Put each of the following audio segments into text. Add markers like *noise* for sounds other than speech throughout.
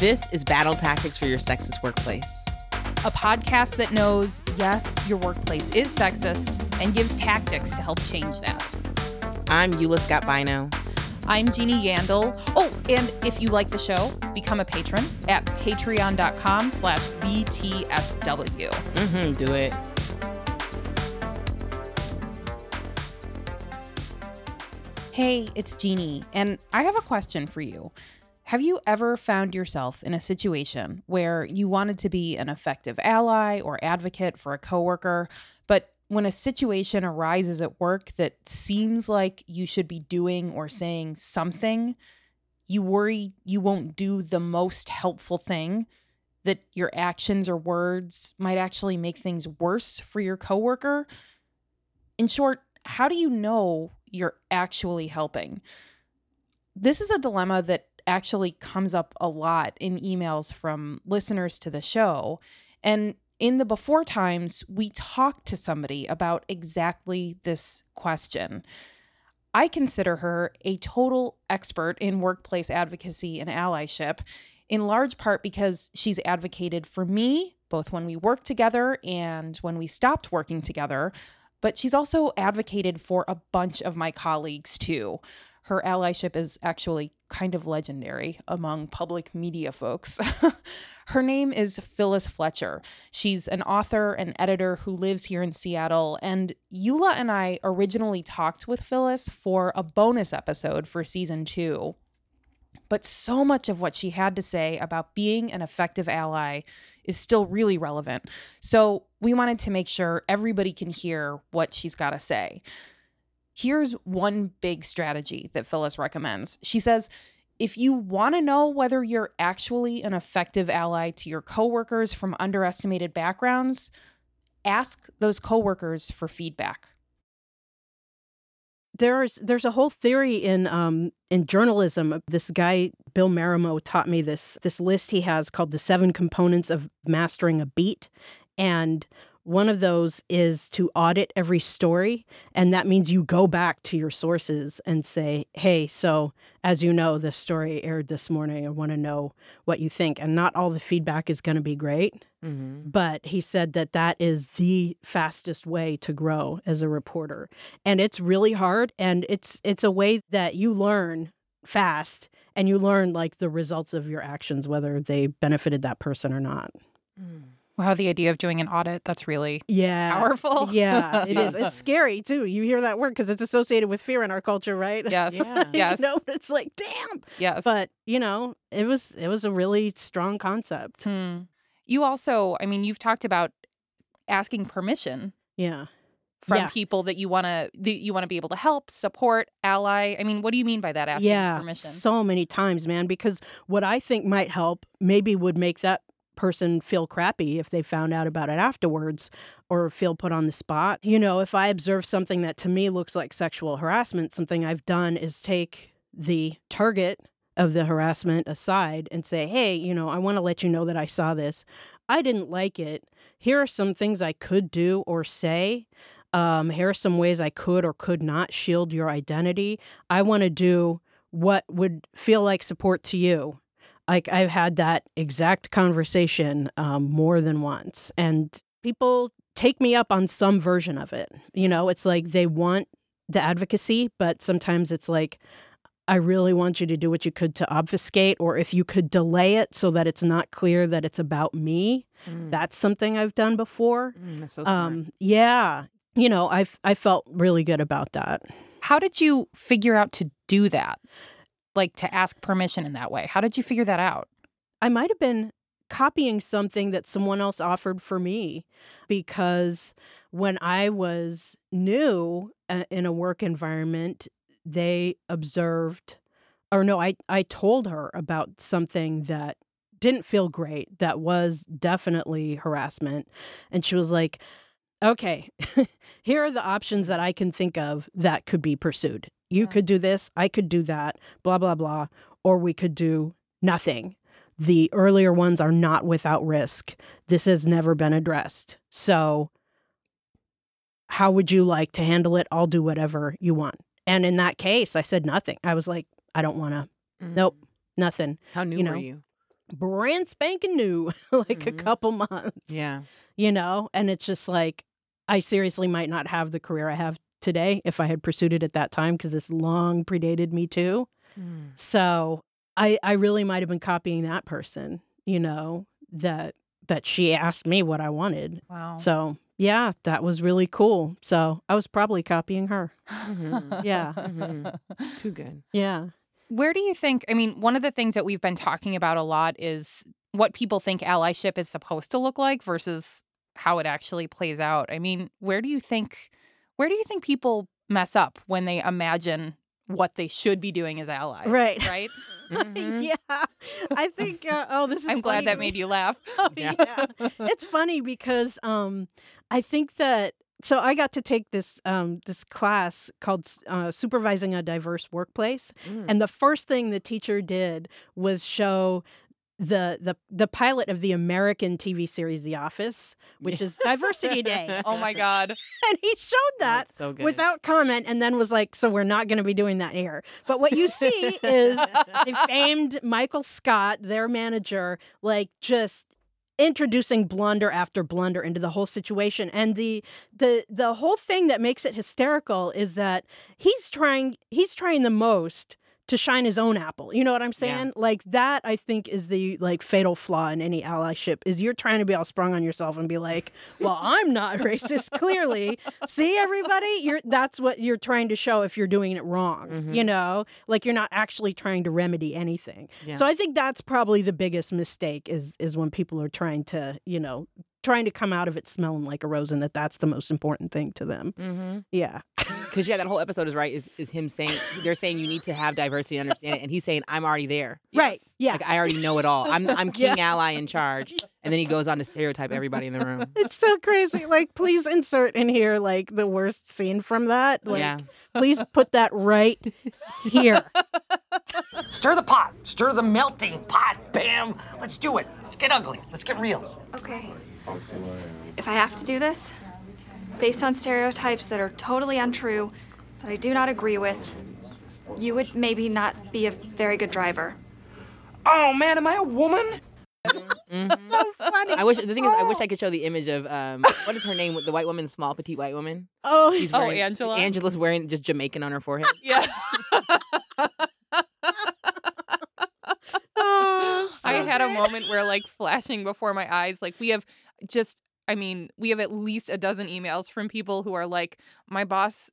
This is Battle Tactics for Your Sexist Workplace. A podcast that knows, yes, your workplace is sexist and gives tactics to help change that. I'm Eula Scott Bynoe. I'm Jeannie Yandel. Oh, and if you like the show, become a patron at patreon.com slash BTSW. Mm-hmm, do it. Hey, it's Jeannie, and I have a question for you. Have you ever found yourself in a situation where you wanted to be an effective ally or advocate for a coworker, but when a situation arises at work that seems like you should be doing or saying something, you worry you won't do the most helpful thing, that your actions or words might actually make things worse for your coworker? In short, how do you know you're actually helping? This is a dilemma that actually comes up a lot in emails from listeners to the show. And in the before times, we talked to somebody about exactly this question. I consider her a total expert in workplace advocacy and allyship, in large part because she's advocated for me, both when we worked together and when we stopped working together. But she's also advocated for a bunch of my colleagues too. Her allyship is actually kind of legendary among public media folks. *laughs* Her name is Phyllis Fletcher. She's an author and editor who lives here in Seattle. And Eula and I originally talked with Phyllis for a bonus episode for season two. But so much of what she had to say about being an effective ally is still really relevant. So we wanted to make sure everybody can hear what she's got to say. Here's one big strategy that Phyllis recommends. She says, if you want to know whether you're actually an effective ally to your coworkers from underestimated backgrounds, ask those coworkers for feedback. There's there's a whole theory in um in journalism. This guy Bill Marimow taught me this this list he has called the seven components of mastering a beat, and one of those is to audit every story. And that means you go back to your sources and say, hey, so as you know, this story aired this morning. I want to know what you think. And not all the feedback is going to be great. Mm-hmm. But he said that that is the fastest way to grow as a reporter. And it's really hard. And it's, it's a way that you learn fast and you learn like the results of your actions, whether they benefited that person or not. Mm. Wow, the idea of doing an audit, that's really yeah. powerful. Yeah, it is. *laughs* It's scary too. You hear that word because it's associated with fear in our culture, right? *laughs* Yes. Yeah. *laughs* yes. you know, it's like, damn. Yes. But, you know, it was it was a really strong concept. Hmm. You also, I mean, you've talked about asking permission. Yeah. From yeah. people that you want to that you want to be able to help, support, ally. I mean, what do you mean by that asking yeah, permission? So many times, man, because what I think might help maybe would make that person feel crappy if they found out about it afterwards or feel put on the spot. You know, if I observe something that to me looks like sexual harassment, something I've done is take the target of the harassment aside and say, hey, you know, I want to let you know that I saw this. I didn't like it. Here are some things I could do or say. Um, here are some ways I could or could not shield your identity. I want to do what would feel like support to you like I've had that exact conversation um, more than once, and people take me up on some version of it. You know, it's like they want the advocacy, but sometimes it's like, I really want you to do what you could to obfuscate, or if you could delay it so that it's not clear that it's about me. Mm. That's something I've done before. Mm, so. Um, yeah, you know, I've I felt really good about that. How did you figure out to do that? Like to ask permission in that way. How did you figure that out? I might have been copying something that someone else offered for me because when I was new uh, in a work environment, they observed, or no, I, I told her about something that didn't feel great, that was definitely harassment. And she was like, okay, *laughs* here are the options that I can think of that could be pursued. You yeah. could do this, I could do that, blah, blah, blah. Or we could do nothing. The earlier ones are not without risk. This has never been addressed. So, how would you like to handle it? I'll do whatever you want. And in that case, I said nothing. I was like, I don't want to. Mm. Nope, nothing. How new you know? were you? brand spanking new, *laughs* like a Mhm. couple months. Yeah. You know, and it's just like I seriously might not have the career I have today if I had pursued it at that time because this long predated me too. Mm. So I I really might have been copying that person, you know, that that she asked me what I wanted. Wow. So yeah, that was really cool. So I was probably copying her. Mhm. *laughs* Yeah. *laughs* Mhm. Too good. Yeah. Where do you think? I mean, one of the things that we've been talking about a lot is what people think allyship is supposed to look like versus how it actually plays out. I mean, where do you think where do you think people mess up when they imagine what they should be doing as allies? Right. Right? *laughs* Mhm. yeah. I think uh, oh this is I'm glad that made you laugh. *laughs* Oh, Yeah. yeah. *laughs* it's funny because um I think that so I got to take this um this class called uh, supervising a diverse workplace Mm. and the first thing the teacher did was show the the the pilot of the American TV series The Office, which is Diversity *laughs* Day. Oh my god. *laughs* And he showed oh, that so good. without comment and then was like, so we're not going to be doing that here. But what you see is the *laughs* famed Michael Scott, their manager, like just introducing blunder after blunder into the whole situation and the the the whole thing that makes it hysterical is that he's trying he's trying the most to shine his own apple. You know what i'm saying? Like that i think is the like fatal flaw in any allyship is you're trying to be all sprung on yourself and be like well i'm not *laughs* racist clearly. See everybody? You're that's what you're trying to show if you're doing it wrong Mhm. you know? Like you're not actually trying to remedy anything. Yeah. so i think that's probably the biggest mistake is is when people are trying to you know trying to come out of it smelling like a rose and that that's the most important thing to them. Mm-hmm. yeah *laughs* Because yeah, that whole episode is right. Is is him saying they're saying you need to have diversity and understand it, and he's saying I'm already there. right yeah Like I already know it all. I'm I'm *laughs* king ally in charge, and then he goes on to stereotype everybody in the room. *laughs* it's so crazy like please insert in here like the worst scene from that like yeah. please put that right here *laughs* Stir the pot. Stir the melting pot. Bam. Let's do it. Let's get ugly. Let's get real. Okay. If I have to do this, based on stereotypes that are totally untrue, that I do not agree with, you would maybe not be a very good driver. Oh man, am I a woman? Mhm. *laughs* so funny I wish the thing is I wish I could show the image of um *laughs* what is her name the white woman, small petite white woman. oh She's *laughs* Oh, wearing, Angela? Angela's wearing just Jamaican on her forehead. Yeah. oh, so I had a moment where like flashing before my eyes, like we have just I mean, we have at least a dozen emails from people who are like, my boss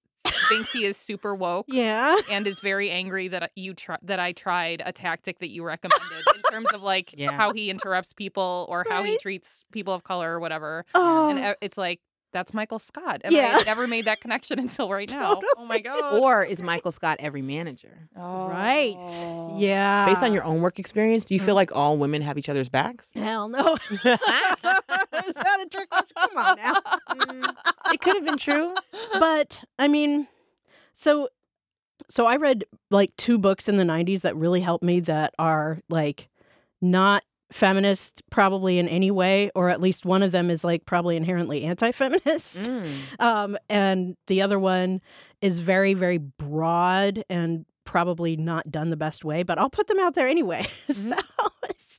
thinks he is super woke yeah *laughs* and is very angry that you try that I tried a tactic that you recommended in terms of like Yeah. how he interrupts people or how he treats people of color or whatever. oh And it's like that's Michael Scott, and Yeah. I never made that connection *laughs* until right now. Oh my god! Or is Michael Scott every manager? right Oh. yeah Based on your own work experience, do you feel mm-hmm. like all women have each other's backs? hell no *laughs* *laughs* is that a trick question come on now Mm, it could have been true. *laughs* but I mean, so so I read like two books in the 90s that really helped me that are like not feminist probably in any way or at least one of them is like probably inherently anti-feminist Mm. *laughs* um and the other one is very very broad and probably not done the best way but I'll put them out there anyway so it's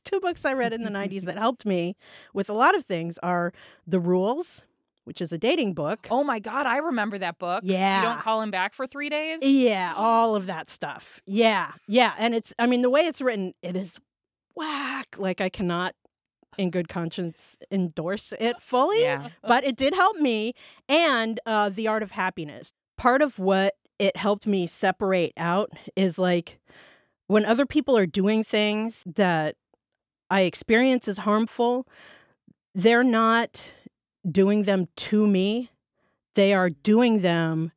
two books I read in the 90s that helped me with a lot of things are The Rules which is a dating book Oh my god! I remember that book. Yeah. You don't call him back for three days. Yeah, all of that stuff. Yeah, yeah. And it's, I mean, the way it's written, it is whack. Like, I cannot, in good conscience, endorse it fully, Yeah. but it did help me. And uh, The Art of Happiness. Part of what it helped me separate out is like when other people are doing things that I experience as harmful, they're not doing them to me. They are doing them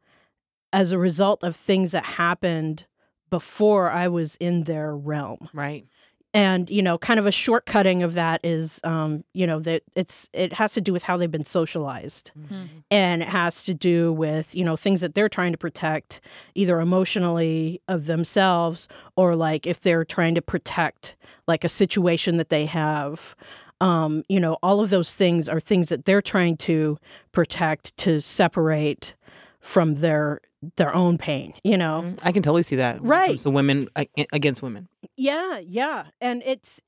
as a result of things that happened before I was in their realm. Right. And you know, kind of a shortcutting of that is, um, you know, that it's it has to do with how they've been socialized, Mm-hmm. and it has to do with you know things that they're trying to protect, either emotionally of themselves or like if they're trying to protect like a situation that they have. Um, you know, all of those things are things that they're trying to protect to separate from their their own pain. You know, Mm, I can totally see that. Right. to women against women. Yeah, yeah. And it's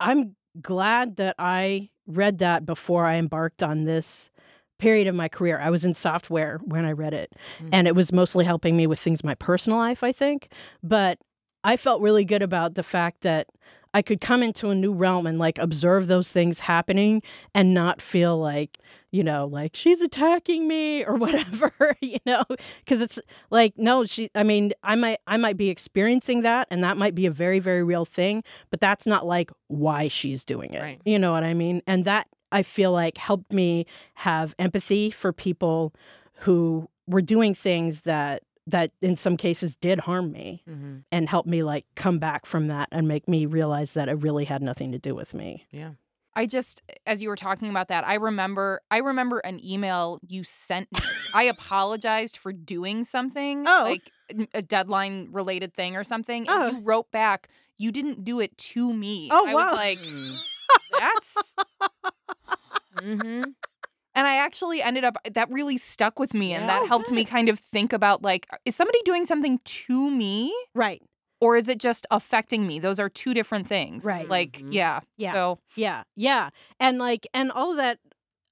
I'm glad that I read that before I embarked on this period of my career. I was in software when I read it, Mhm. and it was mostly helping me with things in my personal life, I think. But I felt really good about the fact that I could come into a new realm and like observe those things happening and not feel like, you know, like she's attacking me or *laughs* whatever, you know, because it's like no, she I mean, I might I might be experiencing that and that might be a very very real thing, but that's not like why she's doing it. Right. You know what I mean? And that I feel like helped me have empathy for people who were doing things that that in some cases did harm me hmm and help me like come back from that and make me realize that it really had nothing to do with me. Yeah. I just as you were talking about that, I remember I remember an email you sent me. *laughs* I apologized for doing something Oh. like a deadline related thing or something and Oh. you wrote back you didn't do it to me. Oh, I wow. was like that's *laughs* hmm and I actually ended up that really stuck with me and Yeah, that helped me kind of think about like is somebody doing something to me Right. or is it just affecting me? Those are two different things. Right. Like Mhm. yeah. Yeah. So Yeah. Yeah. And like and all of that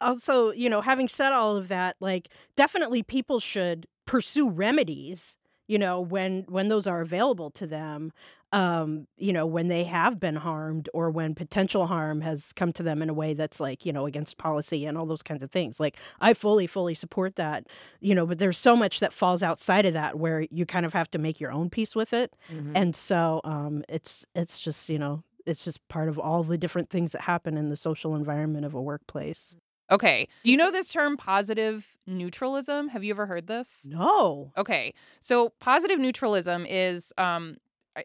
also, you know, having said all of that, like definitely people should pursue remedies, you know, when when those are available to them. Um, you know, when they have been harmed or when potential harm has come to them in a way that's like, you know, against policy and all those kinds of things. Like I fully, fully support that, you know, but there's so much that falls outside of that where you kind of have to make your own peace with it. hmm and so um it's it's just you know it's just part of all the different things that happen in the social environment of a workplace Okay. Do you know this term positive neutralism? Have you ever heard this? no Okay. So positive neutralism is um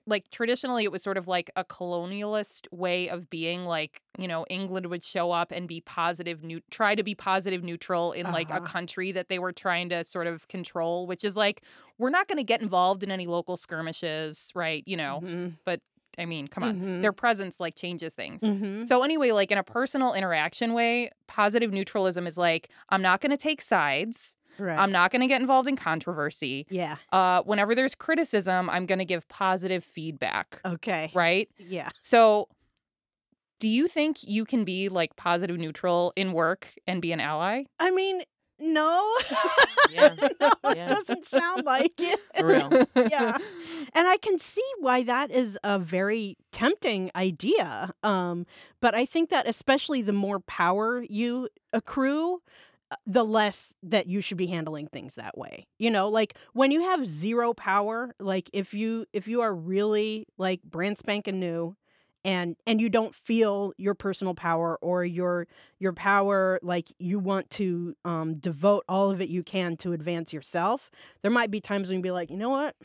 like traditionally it was sort of like a colonialist way of being like, you know, England would show up and be positive new try to be positive neutral in like a Uh-huh. country that they were trying to sort of control, which is like we're not going to get involved in any local skirmishes, right? You know. Mhm. I mean, come on. Mhm. Their presence like changes things. Mhm. So anyway, like in a personal interaction way, positive neutralism is like I'm not going to take sides. right I'm not going to get involved in controversy. yeah Uh, whenever there's criticism, I'm going to give positive feedback, okay right? yeah So, do you think you can be like positive neutral in work and be an ally? i mean no *laughs* Yeah. no it Yeah. doesn't sound *laughs* like it For real. yeah and i can see why that is a very tempting idea um but i think that especially the more power you accrue uh, the less that you should be handling things that way you know like when you have zero power like if you if you are really like brand spanking new and and you don't feel your personal power or your your power like you want to um devote all of it you can to advance yourself there might be times when you be like you know what?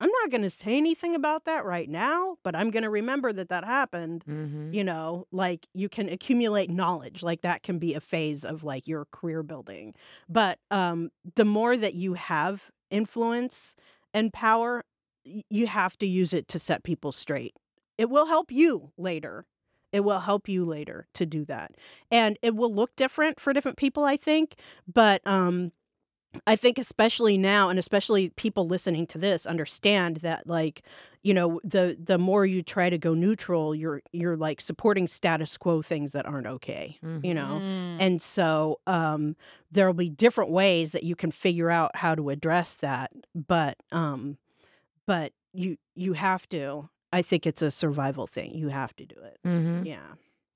I'm not going to say anything about that right now but i'm going to remember that that happened hmm you know like you can accumulate knowledge like that can be a phase of like your career building. But um the more that you have influence and power you have to use it to set people straight it will help you later. It will help you later to do that. And it will look different for different people i think but um I think especially now and especially people listening to this understand that like you know the the more you try to go neutral you're you're like supporting status quo things that aren't okay you know? Mm. and so um there'll be different ways that you can figure out how to address that but um but you you have to I think it's a survival thing you have to do it hmm yeah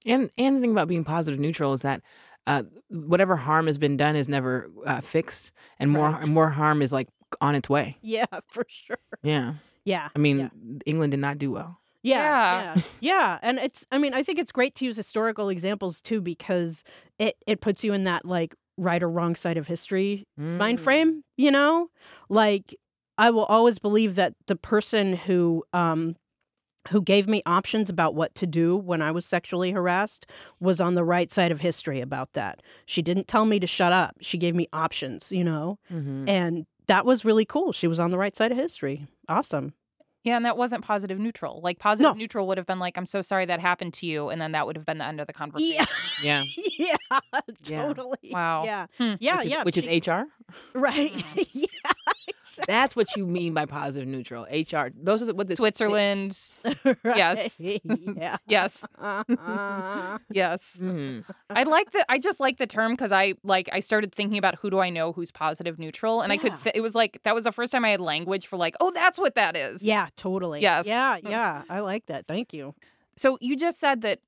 And and the thing about being positive neutral is that uh, whatever harm has been done is never uh, fixed, and more Right. and more harm is like on its way. yeah *laughs* for sure Yeah, yeah I mean, yeah. England did not do well. Yeah, Yeah. yeah, yeah, and it's. I mean, I think it's great to use historical examples too because it it puts you in that like right or wrong side of history mind Mm. frame. You know, like I will always believe that the person who um who gave me options about what to do when I was sexually harassed was on the right side of history about that. She didn't tell me to shut up. She gave me options. You know, Mhm. and that was really cool. She was on the right side of history. Awesome. Yeah, and that wasn't positive neutral. Like positive No. neutral would have been like, "I'm so sorry that happened to you," and then that would have been the end of the conversation. *laughs* Yeah. Yeah, yeah, totally. Wow. Yeah. Hmm. Yeah, which is, yeah. which she- is HR. right. *laughs* yeah. *laughs* That's what you mean by positive neutral. HR. Those are the what the Switzerland. *laughs* Yes. yeah. *laughs* Yes. Uh-uh. Yes. Mhm. I like the I just like the term because I like I started thinking about who do I know who's positive neutral and I could th- it was like that was the first time I had language for like oh that's what that is. yeah, totally. Yes. Yeah, yeah. I like that. Thank you. So you just said that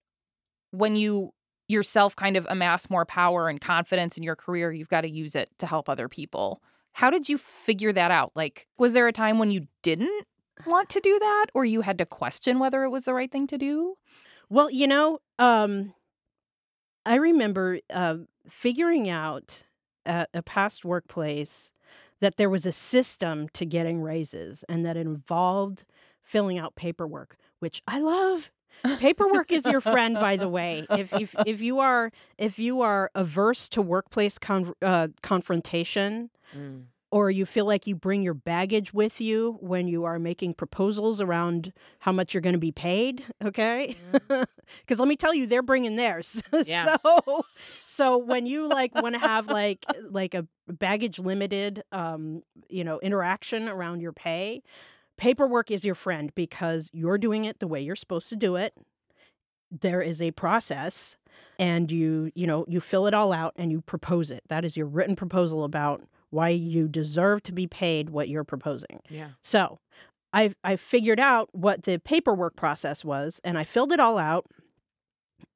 when you yourself kind of amass more power and confidence in your career, you've got to use it to help other people. How did you figure that out? Like, was there a time when you didn't want to do that or you had to question whether it was the right thing to do? Well, you know, um, I remember uh, figuring out at a past workplace that there was a system to getting raises and that involved filling out paperwork, which I love. Paperwork is your friend, by the *laughs* way. If, if if you are if you are averse to workplace con- uh, confrontation, Mm. or you feel like you bring your baggage with you when you are making proposals around how much you're going to be paid okay *laughs* because let me tell you they're bringing theirs *laughs* Yeah. so so when you like want to have like like a baggage limited um you know interaction around your pay paperwork is your friend because you're doing it the way you're supposed to do it. There is a process and you you know you fill it all out and you propose it. That is your written proposal about why you deserve to be paid what you're proposing. Yeah. so i i figured out what the paperwork process was and i filled it all out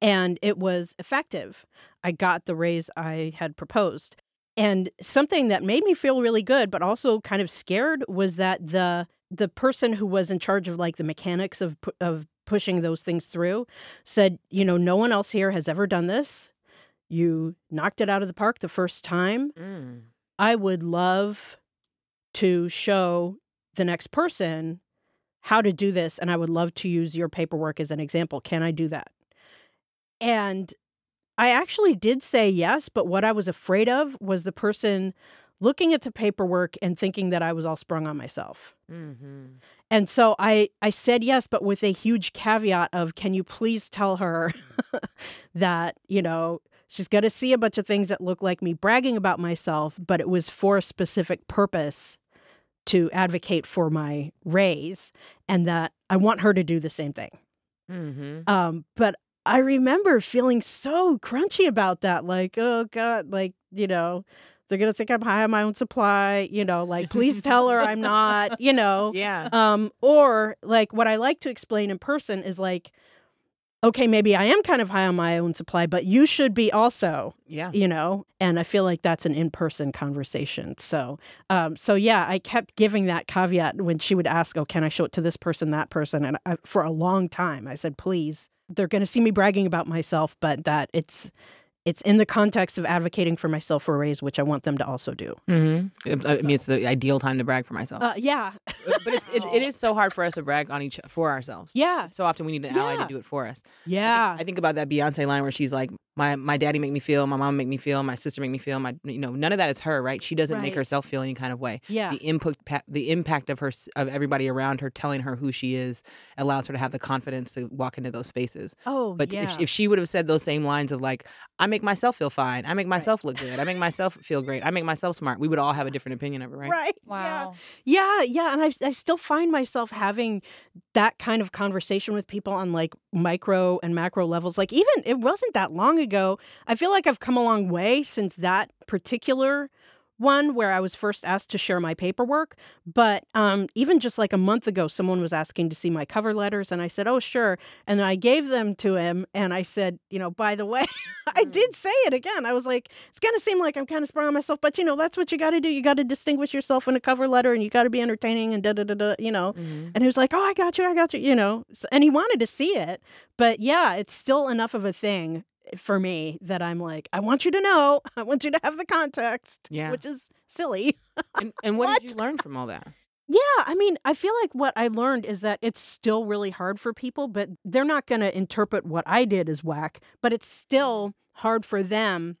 and it was effective. I got the raise i had proposed. And something that made me feel really good but also kind of scared was that the the person who was in charge of like the mechanics of of pushing those things through said you know no one else here has ever done this you knocked it out of the park the first time Mm. I would love to show the next person how to do this. And I would love to use your paperwork as an example. Can I do that? And I actually did say yes, but what I was afraid of was the person looking at the paperwork and thinking that I was all sprung on myself. Mm-hmm. And so I I said yes, but with a huge caveat of can you please tell her *laughs* that, you know, she's going to see a bunch of things that look like me bragging about myself, but it was for a specific purpose to advocate for my raise and that I want her to do the same thing. Mm-hmm. Um but I remember feeling so crunchy about that like, oh god, like, you know, they're going to think I'm high on my own supply, you know, like please tell her I'm not, *laughs* you know. Yeah. Um, or like what I like to explain in person is like, okay, maybe I am kind of high on my own supply, but you should be also, Yeah. you know. And I feel like that's an in-person conversation. So, um, so yeah, I kept giving that caveat when she would ask, "Oh, can I show it to this person, that person?" And I, for a long time, I said, "Please." They're going to see me bragging about myself, but that it's it's in the context of advocating for myself for a raise, which I want them to also do. Mm-hmm. I mean, it's the ideal time to brag for myself. Uh, yeah, but it's, it's, it is so hard for us to brag on each for ourselves. yeah, So often we need an ally Yeah. to do it for us. yeah. I think about that Beyonce line where she's like, "My my daddy make me feel, my mom make me feel, my sister make me feel, my you know none of that is her, right? She doesn't make herself feel any kind of way. Yeah. The input, pa- the impact of her of everybody around her telling her who she is allows her to have the confidence to walk into those spaces. Oh, But yeah. if, if she would have said those same lines of like, I make myself feel fine, I make myself look good, I make myself feel great, I make myself smart, we would all have a different opinion of it, right? right. *laughs* Wow. Yeah. Yeah. Yeah. And I, I still find myself having that kind of conversation with people on like micro and macro levels. Like, even it wasn't that long ago. I feel like I've come a long way since that particular one where I was first asked to share my paperwork. But um, even just like a month ago, someone was asking to see my cover letters, and I said, "Oh, sure." And I gave them to him, and I said, "You know, by the way, *laughs* I did say it again. I was like, it's gonna seem like I'm kind of sprung on myself, but you know, that's what you got to do. You got to distinguish yourself in a cover letter, and you got to be entertaining, and da da da da. You know." Mhm. And he was like, "Oh, I got you, I got you," you know. S- And he wanted to see it, but yeah, it's still enough of a thing for me that I'm like, I want you to know, *laughs* I want you to have the context, Yeah. which is silly. And, and *laughs* what, did you learn from all that? Yeah, I mean, I feel like what I learned is that it's still really hard for people, but they're not going to interpret what I did as whack, but it's mm-hmm. still hard for them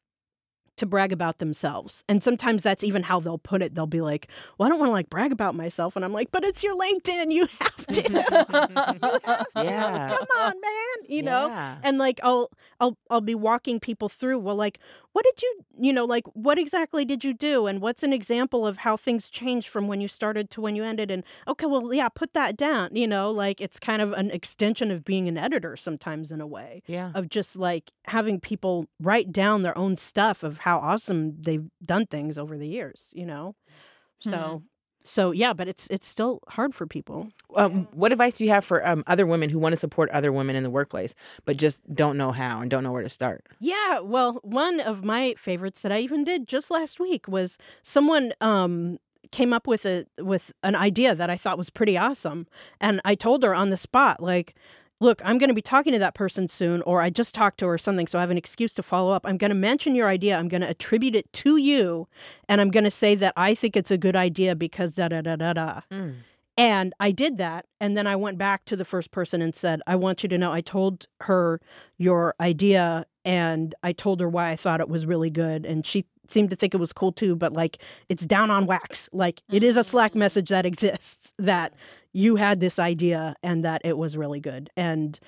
to brag about themselves. And sometimes that's even how they'll put it. They'll be like, "Well, I don't want to like brag about myself." And I'm like, "But it's your LinkedIn. You have to." *laughs* You have to. Yeah. Come on, man. You know? And like I'll I'll I'll be walking people through. Well, like, what did you, you know, like, what exactly did you do, and what's an example of how things changed from when you started to when you ended? And okay, well, yeah, put that down. You know, like it's kind of an extension of being an editor sometimes in a way Yeah. of just like having people write down their own stuff of how awesome they've done things over the years. You know, mm-hmm. so. So yeah, but it's it's still hard for people. Um, what advice do you have for um, other women who want to support other women in the workplace, but just don't know how and don't know where to start? Yeah, well, one of my favorites that I even did just last week was someone um came up with a with an idea that I thought was pretty awesome and I told her on the spot like Look, I'm going to be talking to that person soon, or I just talked to her or something, so I have an excuse to follow up. I'm going to mention your idea. I'm going to attribute it to you, and I'm going to say that I think it's a good idea because da da da da da. Mm. And I did that. And then I went back to the first person and said, I want you to know I told her your idea and I told her why I thought it was really good. And she seemed to think it was cool too, but like it's down on wax. Like it is a Slack message that exists that you had this idea and that it was really good. And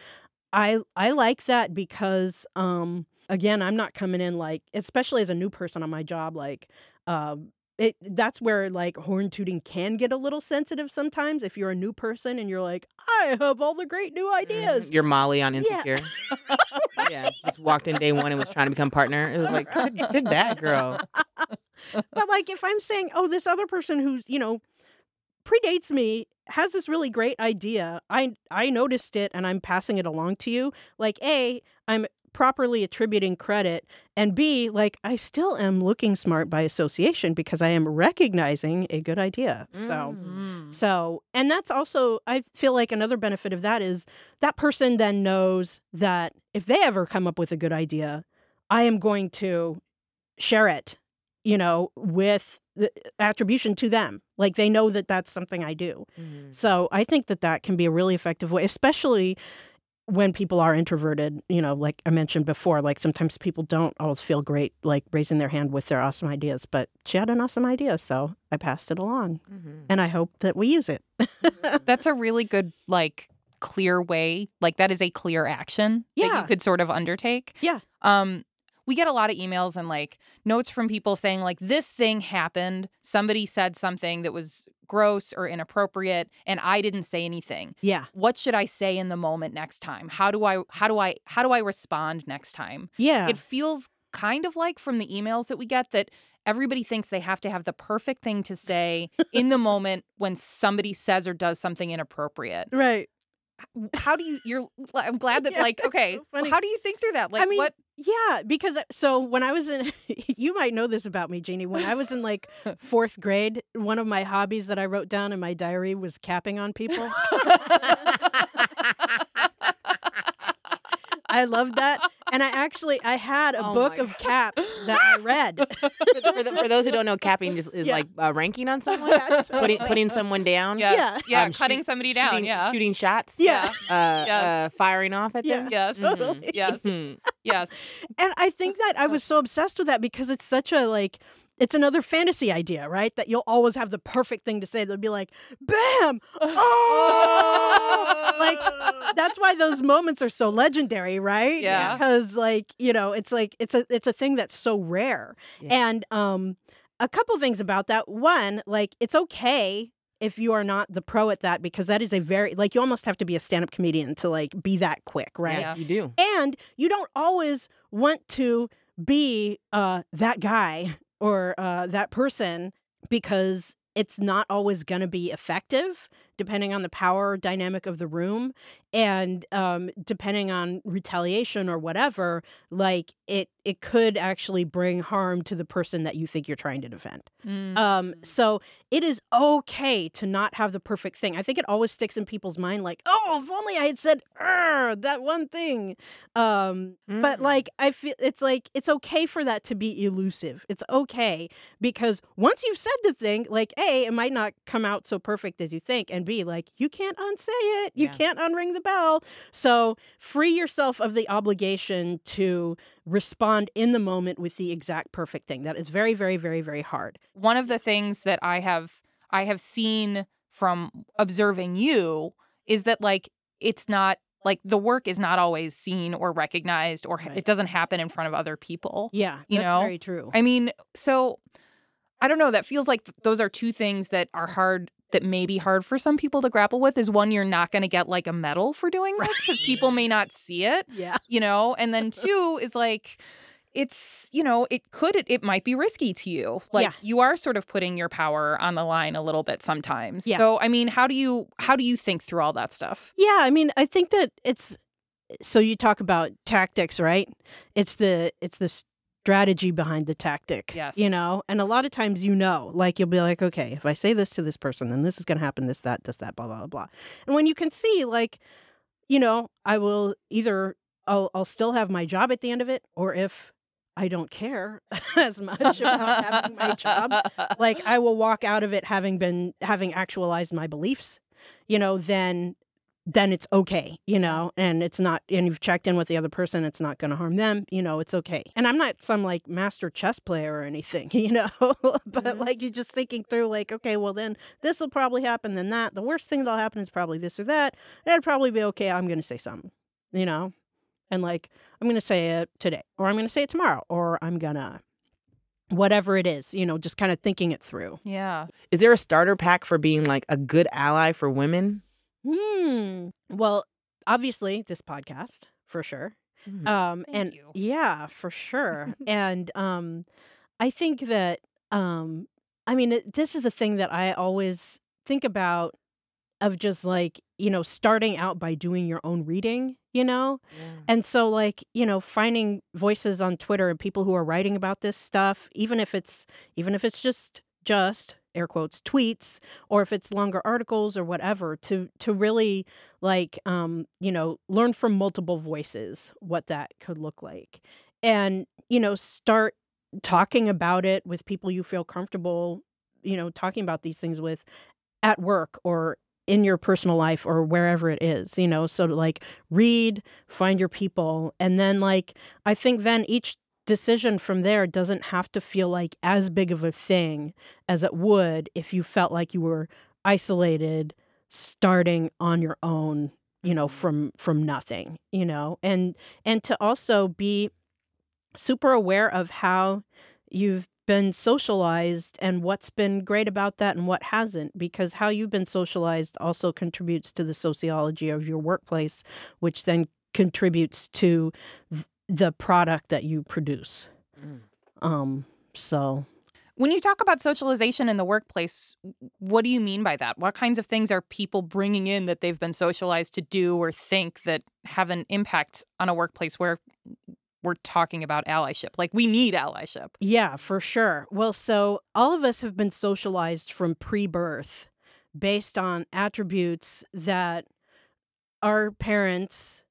I I like that because um again, I'm not coming in like especially as a new person on my job like um it that's where like horn tooting can get a little sensitive sometimes if you're a new person and you're like I have all the great new mm-hmm. ideas. You're Molly on Yeah. Insecure. *laughs* Yeah. just walked in day one and was trying to become partner. It was like, sit back, girl. *laughs* but like if I'm saying, "Oh, this other person who's, you know, predates me has this really great idea. I I noticed it and I'm passing it along to you." Like A, I'm properly attributing credit and B, like I still am looking smart by association because I am recognizing a good idea. So Mm. So, and that's also, I feel like another benefit of that is that person then knows that if they ever come up with a good idea, I am going to share it, you know, with the attribution to them. Like they know that that's something I do. Mm-hmm. So I think that that can be a really effective way, especially when people are introverted, you know, like I mentioned before, like sometimes people don't always feel great, like raising their hand with their awesome ideas. But she had an awesome idea, so I passed it along. Mm-hmm. And I hope that we use it. *laughs* That's a really good, like, clear way. Like, that is a clear action that you could sort of undertake. Yeah. Um, we get a lot of emails and like notes from people saying like this thing happened. Somebody said something that was gross or inappropriate and i didn't say anything. Yeah. what should i say in the moment next time? How do i how do i how do i respond next time? Yeah. it feels kind of like from the emails that we get that everybody thinks they have to have the perfect thing to say in the moment when somebody says or does something inappropriate. Right. how do you you're i'm glad that *laughs* Yeah, like okay so how do you think through that? Like mean, what Yeah, because uh, so when I was in, *laughs* you might know this about me, Jeannie. When I was in like *laughs* fourth grade, one of my hobbies that I wrote down in my diary was capping on people. *laughs* I loved that, and I actually I had a Oh book of caps that I read. for, for, the, for those who don't know, capping just is Yeah. like uh, ranking on someone, Yeah, putting totally. putting someone down. yes, yeah, Um, cutting shoot- somebody down shooting, yeah shooting shots. Yeah. uh, Yes. uh, firing off at Yeah. them. yes Mhm. Totally. yes Mhm. Yes And I think that I was so obsessed with that because it's such a like it's another fantasy idea, right? That you'll always have the perfect thing to say. They'll be like, "Bam! Oh!" like *laughs* that's why those moments are so legendary, right? Yeah. Because like you know, it's like it's a it's a thing that's so rare. Yeah. And um, a couple things about that. One, like it's okay if you are not the pro at that because that is a very like you almost have to be a stand-up comedian to like be that quick, right? Yeah. You do. and you don't always want to be uh, that guy *laughs* or uh, that person because it's not always going to be effective depending on the power dynamic of the room and um, depending on retaliation or whatever like it it could actually bring harm to the person that you think you're trying to defend Mm. um, so it is okay to not have the perfect thing. I think it always sticks in people's mind, like, oh, if only I had said that one thing. Um, But Mm. like, I feel it's like it's okay for that to be elusive. It's okay because once you've said the thing, like, a, it might not come out so perfect as you think, and b, like, you can't unsay it. You Yeah. can't unring the bell. So free yourself of the obligation to respond in the moment with the exact perfect thing. That is very, very, very, very hard. one of the things that I have I have seen from observing you is that like it's not Like the work is not always seen or recognized or Right. it doesn't happen in front of other people. Yeah, You that's know? very true. I mean, so I don't know. That feels like th- those are two things that are hard, that may be hard for some people to grapple with. Is one, you're not going to get like a medal for doing this because people may not see it, yeah. you know? And then two is like, it's, you know, it could, it, it might be risky to you. Like Yeah. you are sort of putting your power on the line a little bit sometimes. Yeah. So, I mean, how do you, how do you think through all that stuff? Yeah, I mean, I think that it's so you talk about tactics, right? It's the it's the strategy behind the tactic. Yes. You know, and a lot of times you know, like you'll be like, okay, if I say this to this person, then this is going to happen, this, that, this, that, blah, blah, blah. And when you can see, like, you know, I will either I'll I'll still have my job at the end of it, or if I don't care *laughs* as much about having my job, like I will walk out of it having been having actualized my beliefs, you know, then then it's okay, you know, and it's not and you've checked in with the other person, it's not going to harm them, you know, it's okay. And I'm not some like master chess player or anything, *laughs* you know, but Mhm. like you're just thinking through like okay, well then this will probably happen then that. The worst thing that'll happen is probably this or that. That'd probably be okay. I'm going to say something, you know. And like I'm going to say it today or I'm going to say it tomorrow or I'm going to whatever it is, you know, just kind of thinking it through. yeah. Is there a starter pack for being like a good ally for women? Hmm. Well, obviously, this podcast for sure. Mhm. Um, Thank and you. yeah, for sure. *laughs* and um, I think that um, I mean, it- this is a thing that I always think about of just like you know starting out by doing your own reading you know and so like you know finding voices on twitter and people who are writing about this stuff even if it's even if it's just just air quotes tweets or if it's longer articles or whatever to to really like um you know learn from multiple voices what that could look like. And you know start talking about it with people you feel comfortable you know talking about these things with at work or in your personal life or wherever it is you know so to like read find your people. And then like i think then each decision from there doesn't have to feel like as big of a thing as it would if you felt like you were isolated starting on your own you know mm-hmm. from from nothing you know? And and to also be super aware of how you've been socialized and what's been great about that and what hasn't because how you've been socialized also contributes to the sociology of your workplace which then contributes to the product that you produce Mm. um so When you talk about socialization in the workplace, what do you mean by that? What kinds of things are people bringing in that they've been socialized to do or think that have an impact on a workplace where we're talking about allyship? Like we need allyship. Yeah, for sure. Well, so all of us have been socialized from pre birth based on attributes that our parents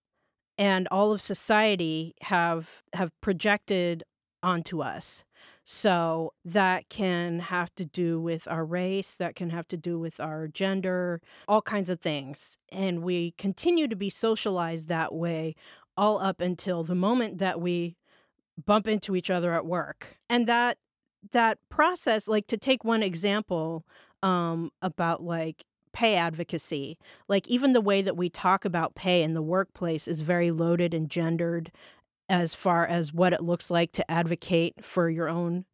and all of society have have projected onto us. So that can have to do with our race, that can have to do with our gender, all kinds of things. And we continue to be socialized that way all up until the moment that we bump into each other at work. And that that process like to take one example um about like pay advocacy. Like even the way that we talk about pay in the workplace is very loaded and gendered as far as what it looks like to advocate for your own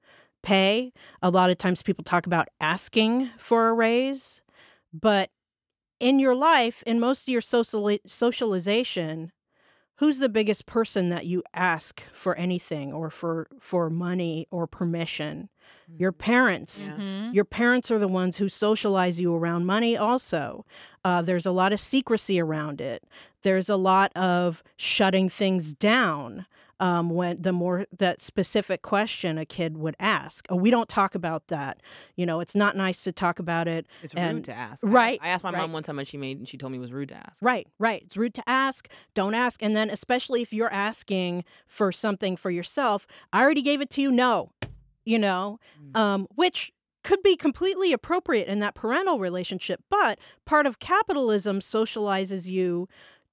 pay. A lot of times people talk about asking for a raise but in your life in most of your social socialization who's the biggest person that you ask for anything or for for money or permission? Your parents. Yeah. Mhm. your parents are the ones who socialize you around money also. Uh, there's a lot of secrecy around it. There's a lot of shutting things down um, when the more that specific question a kid would ask oh we don't talk about that you know it's not nice to talk about it It's and- rude to ask. I right, I asked my right. mom one time and she made and she told me it was rude to ask. Right, right. It's rude to ask. Don't ask. And then, especially if you're asking for something for yourself, I already gave it to you. No, you know, Mm. um, which could be completely appropriate in that parental relationship. But part of capitalism socializes you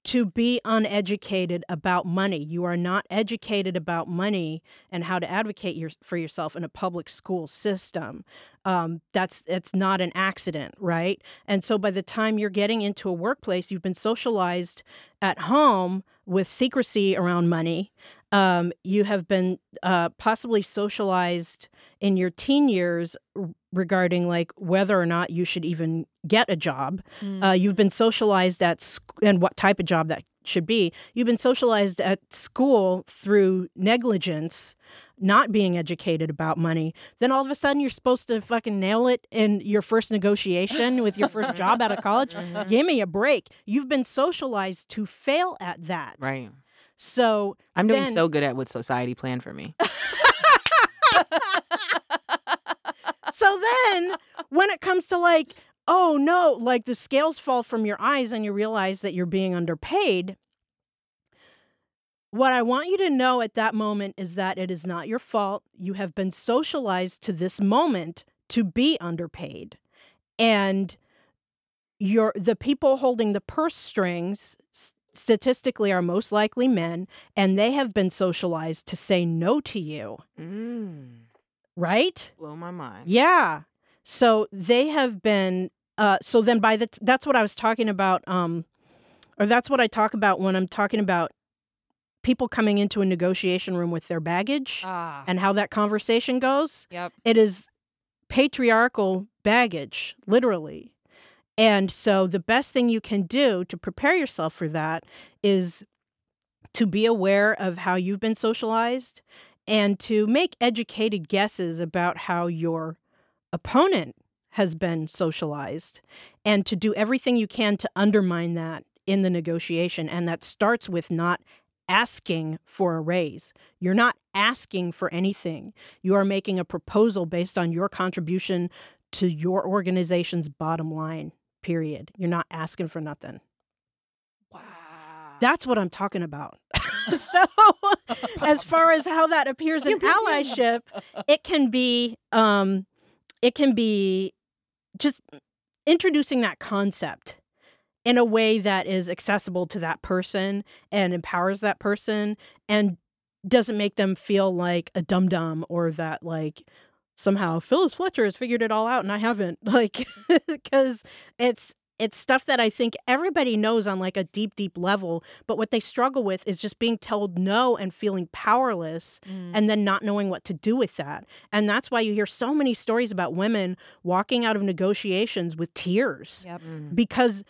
to be uneducated about money. You are not educated about money and how to advocate your, for yourself in a public school system. Um, that's it's not an accident, right? And so by the time you're getting into a workplace, you've been socialized at home with secrecy around money. Um, you have been uh, possibly socialized in your teen years regarding like whether or not you should even get a job. Mm. Uh, you've been socialized at sc- and what type of job that should be. You've been socialized at school through negligence, not being educated about money. Then all of a sudden you're supposed to fucking nail it in your first negotiation with your first job out of *laughs* college. Mm-hmm. Give me a break. You've been socialized to fail at that. Right. So I'm doing so good at what society planned for me. *laughs* so then when it comes to like, oh no, like the scales fall from your eyes and you realize that you're being underpaid. What I want you to know at that moment is that it is not your fault. You have been socialized to this moment to be underpaid. And you're the people holding the purse strings statistically are most likely men and they have been socialized to say no to you. Mm. Right? Blow my mind. Yeah. So they have been uh so then by the t- that's what I was talking about um or that's what I talk about when I'm talking about people coming into a negotiation room with their baggage ah. and how that conversation goes. Yep. It is patriarchal baggage, literally. And so the best thing you can do to prepare yourself for that is to be aware of how you've been socialized and to make educated guesses about how your opponent has been socialized and to do everything you can to undermine that in the negotiation. And that starts with not asking for a raise. You're not asking for anything. You are making a proposal based on your contribution to your organization's bottom line period. You're not asking for nothing. Wow. That's what I'm talking about. *laughs* *laughs* so, as far as how that appears in allyship, *laughs* it can be um it can be just introducing that concept in a way that is accessible to that person and empowers that person and doesn't make them feel like a dum dum or that like somehow Phyllis Fletcher has figured it all out and I haven't. *laughs* Like, because it's it's stuff that I think everybody knows on like a deep, deep level. But what they struggle with is just being told no and feeling powerless mm. and then not knowing what to do with that. And that's why you hear so many stories about women walking out of negotiations with tears yep. mm. because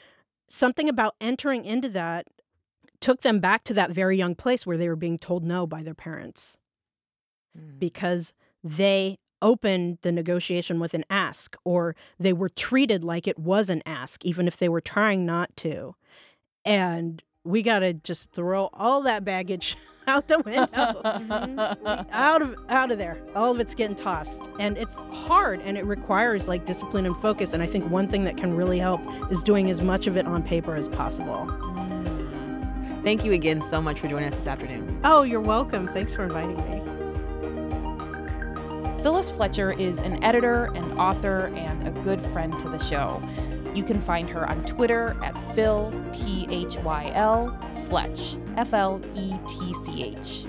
something about entering into that took them back to that very young place where they were being told no by their parents mm. because they opened the negotiation with an ask or they were treated like it was an ask even if they were trying not to and we got to just throw all that baggage out the window. Mm-hmm. Out of out of there. All of it's getting tossed. And it's hard and it requires like discipline and focus. And i think one thing that can really help is doing as much of it on paper as possible. Mm-hmm. Thank you again so much for joining us this afternoon. Oh you're welcome. Thanks for inviting me. Phyllis Fletcher is an editor, an author, and a good friend to the show. You can find her on Twitter at Phil, P H Y L, Fletch, F L E T C H.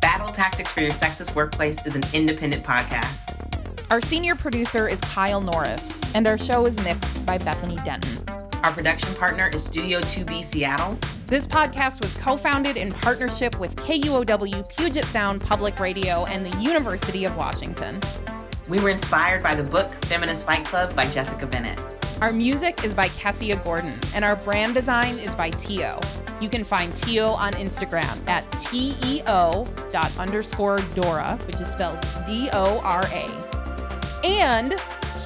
Battle Tactics for Your Sexist Workplace is an independent podcast. Our senior producer is Kyle Norris, and our show is mixed by Bethany Denton. Our production partner is Studio 2B Seattle. This podcast was co founded in partnership with KUOW Puget Sound Public Radio and the University of Washington. We were inspired by the book Feminist Fight Club by Jessica Bennett. Our music is by Kessia Gordon, and our brand design is by Tio. You can find Tio on Instagram at teo dot underscore Dora, which is spelled D O R A. And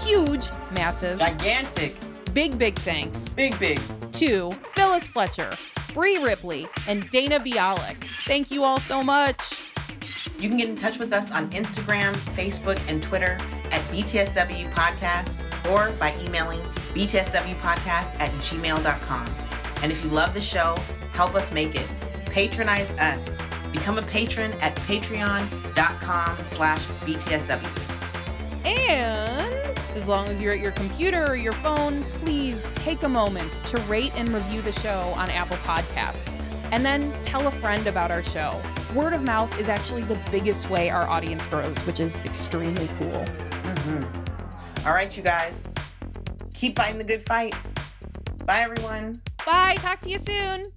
huge, massive, gigantic big, big thanks. Big, big. To Phyllis Fletcher, Bree Ripley, and Dana Bialik. Thank you all so much. You can get in touch with us on Instagram, Facebook, and Twitter at BTSW Podcast or by emailing btswpodcast at gmail.com. And if you love the show, help us make it. Patronize us Become a patron at patreon.com slash btsw. And as long as you're at your computer or your phone, please take a moment to rate and review the show on Apple Podcasts. And then tell a friend about our show. Word of mouth is actually the biggest way our audience grows, which is extremely cool. Mm-hmm. All right, you guys. Keep fighting the good fight. Bye, everyone. Bye. Talk to you soon.